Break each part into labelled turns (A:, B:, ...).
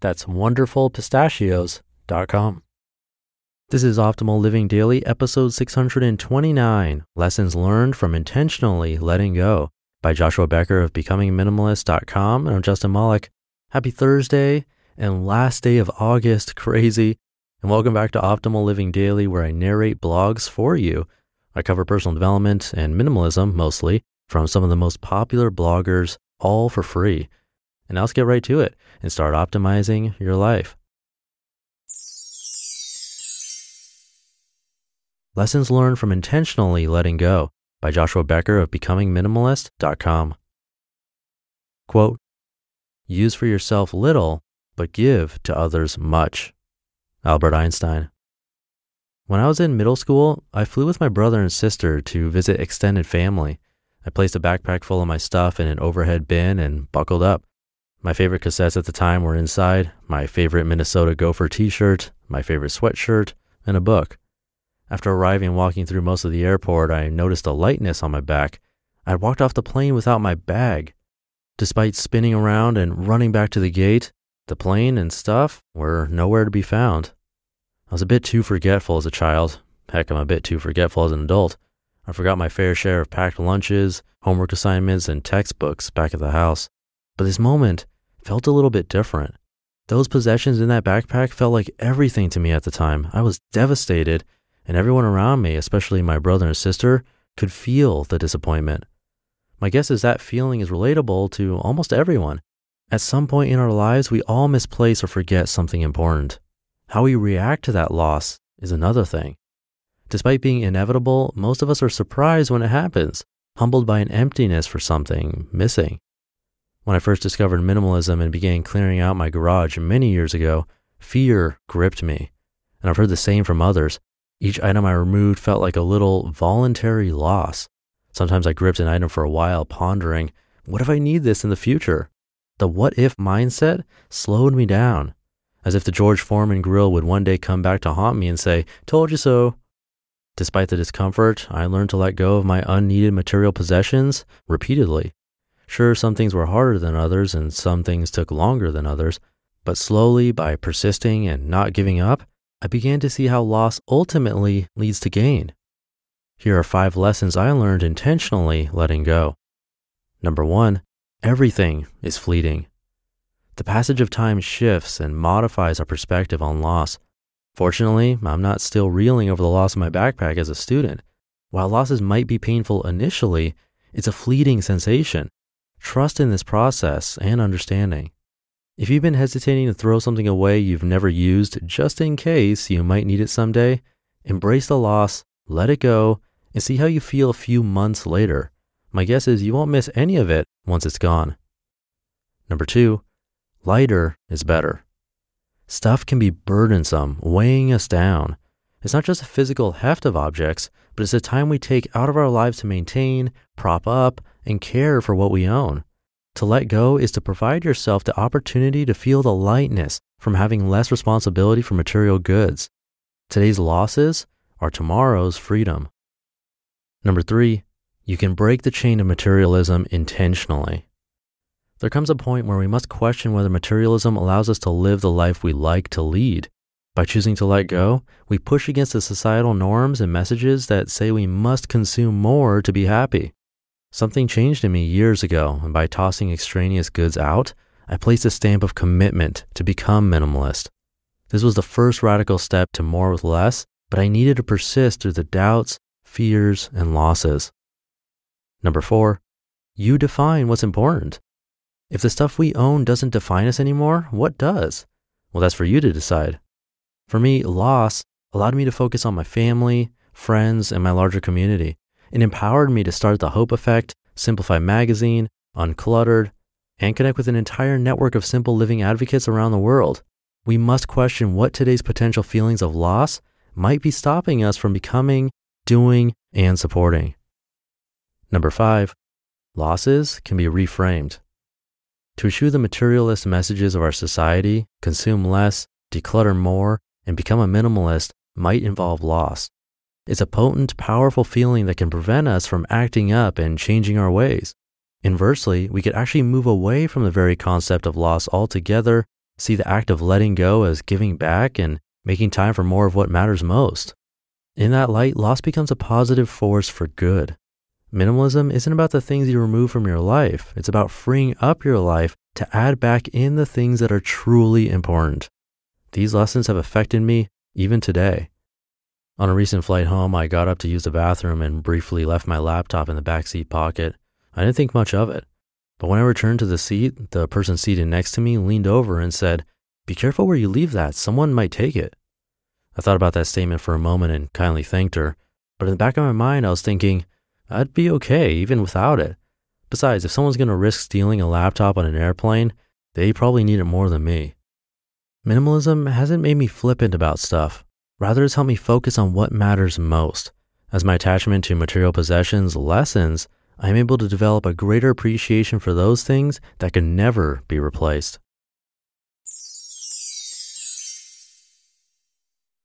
A: That's wonderfulpistachios.com. This is Optimal Living Daily, episode 629 Lessons Learned from Intentionally Letting Go by Joshua Becker of BecomingMinimalist.com. And I'm Justin Malik. Happy Thursday and last day of August. Crazy. And welcome back to Optimal Living Daily, where I narrate blogs for you. I cover personal development and minimalism mostly from some of the most popular bloggers, all for free. And now let's get right to it and start optimizing your life. Lessons Learned from Intentionally Letting Go by Joshua Becker of BecomingMinimalist.com. Quote, Use for yourself little, but give to others much. Albert Einstein. When I was in middle school, I flew with my brother and sister to visit extended family. I placed a backpack full of my stuff in an overhead bin and buckled up. My favorite cassettes at the time were inside, my favorite Minnesota Gopher t shirt, my favorite sweatshirt, and a book. After arriving and walking through most of the airport, I noticed a lightness on my back. I'd walked off the plane without my bag. Despite spinning around and running back to the gate, the plane and stuff were nowhere to be found. I was a bit too forgetful as a child. Heck, I'm a bit too forgetful as an adult. I forgot my fair share of packed lunches, homework assignments, and textbooks back at the house. But this moment felt a little bit different. Those possessions in that backpack felt like everything to me at the time. I was devastated, and everyone around me, especially my brother and sister, could feel the disappointment. My guess is that feeling is relatable to almost everyone. At some point in our lives, we all misplace or forget something important. How we react to that loss is another thing. Despite being inevitable, most of us are surprised when it happens, humbled by an emptiness for something missing. When I first discovered minimalism and began clearing out my garage many years ago, fear gripped me. And I've heard the same from others. Each item I removed felt like a little voluntary loss. Sometimes I gripped an item for a while, pondering, what if I need this in the future? The what if mindset slowed me down, as if the George Foreman grill would one day come back to haunt me and say, Told you so. Despite the discomfort, I learned to let go of my unneeded material possessions repeatedly. Sure, some things were harder than others and some things took longer than others, but slowly, by persisting and not giving up, I began to see how loss ultimately leads to gain. Here are five lessons I learned intentionally letting go. Number one, everything is fleeting. The passage of time shifts and modifies our perspective on loss. Fortunately, I'm not still reeling over the loss of my backpack as a student. While losses might be painful initially, it's a fleeting sensation. Trust in this process and understanding. If you've been hesitating to throw something away you've never used just in case you might need it someday, embrace the loss, let it go, and see how you feel a few months later. My guess is you won't miss any of it once it's gone. Number two, lighter is better. Stuff can be burdensome, weighing us down. It's not just a physical heft of objects, but it's the time we take out of our lives to maintain, prop up, and care for what we own. To let go is to provide yourself the opportunity to feel the lightness from having less responsibility for material goods. Today's losses are tomorrow's freedom. Number three, you can break the chain of materialism intentionally. There comes a point where we must question whether materialism allows us to live the life we like to lead. By choosing to let go, we push against the societal norms and messages that say we must consume more to be happy. Something changed in me years ago, and by tossing extraneous goods out, I placed a stamp of commitment to become minimalist. This was the first radical step to more with less, but I needed to persist through the doubts, fears, and losses. Number four, you define what's important. If the stuff we own doesn't define us anymore, what does? Well, that's for you to decide. For me, loss allowed me to focus on my family, friends, and my larger community. It empowered me to start the Hope Effect, Simplify Magazine, Uncluttered, and connect with an entire network of simple living advocates around the world. We must question what today's potential feelings of loss might be stopping us from becoming, doing, and supporting. Number five, losses can be reframed. To eschew the materialist messages of our society, consume less, declutter more, and become a minimalist might involve loss. It's a potent, powerful feeling that can prevent us from acting up and changing our ways. Inversely, we could actually move away from the very concept of loss altogether, see the act of letting go as giving back and making time for more of what matters most. In that light, loss becomes a positive force for good. Minimalism isn't about the things you remove from your life, it's about freeing up your life to add back in the things that are truly important. These lessons have affected me even today. On a recent flight home, I got up to use the bathroom and briefly left my laptop in the backseat pocket. I didn't think much of it. But when I returned to the seat, the person seated next to me leaned over and said, Be careful where you leave that. Someone might take it. I thought about that statement for a moment and kindly thanked her. But in the back of my mind, I was thinking, I'd be okay even without it. Besides, if someone's going to risk stealing a laptop on an airplane, they probably need it more than me. Minimalism hasn't made me flippant about stuff. Rather, it's helped me focus on what matters most. As my attachment to material possessions lessens, I am able to develop a greater appreciation for those things that can never be replaced.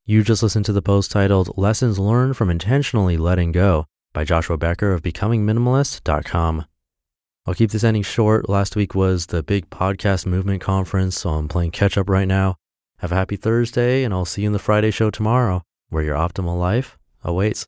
A: You just listened to the post titled Lessons Learned from Intentionally Letting Go by Joshua Becker of BecomingMinimalist.com. I'll keep this ending short. Last week was the big podcast movement conference, so I'm playing catch up right now. Have a happy Thursday, and I'll see you in the Friday show tomorrow, where your optimal life awaits.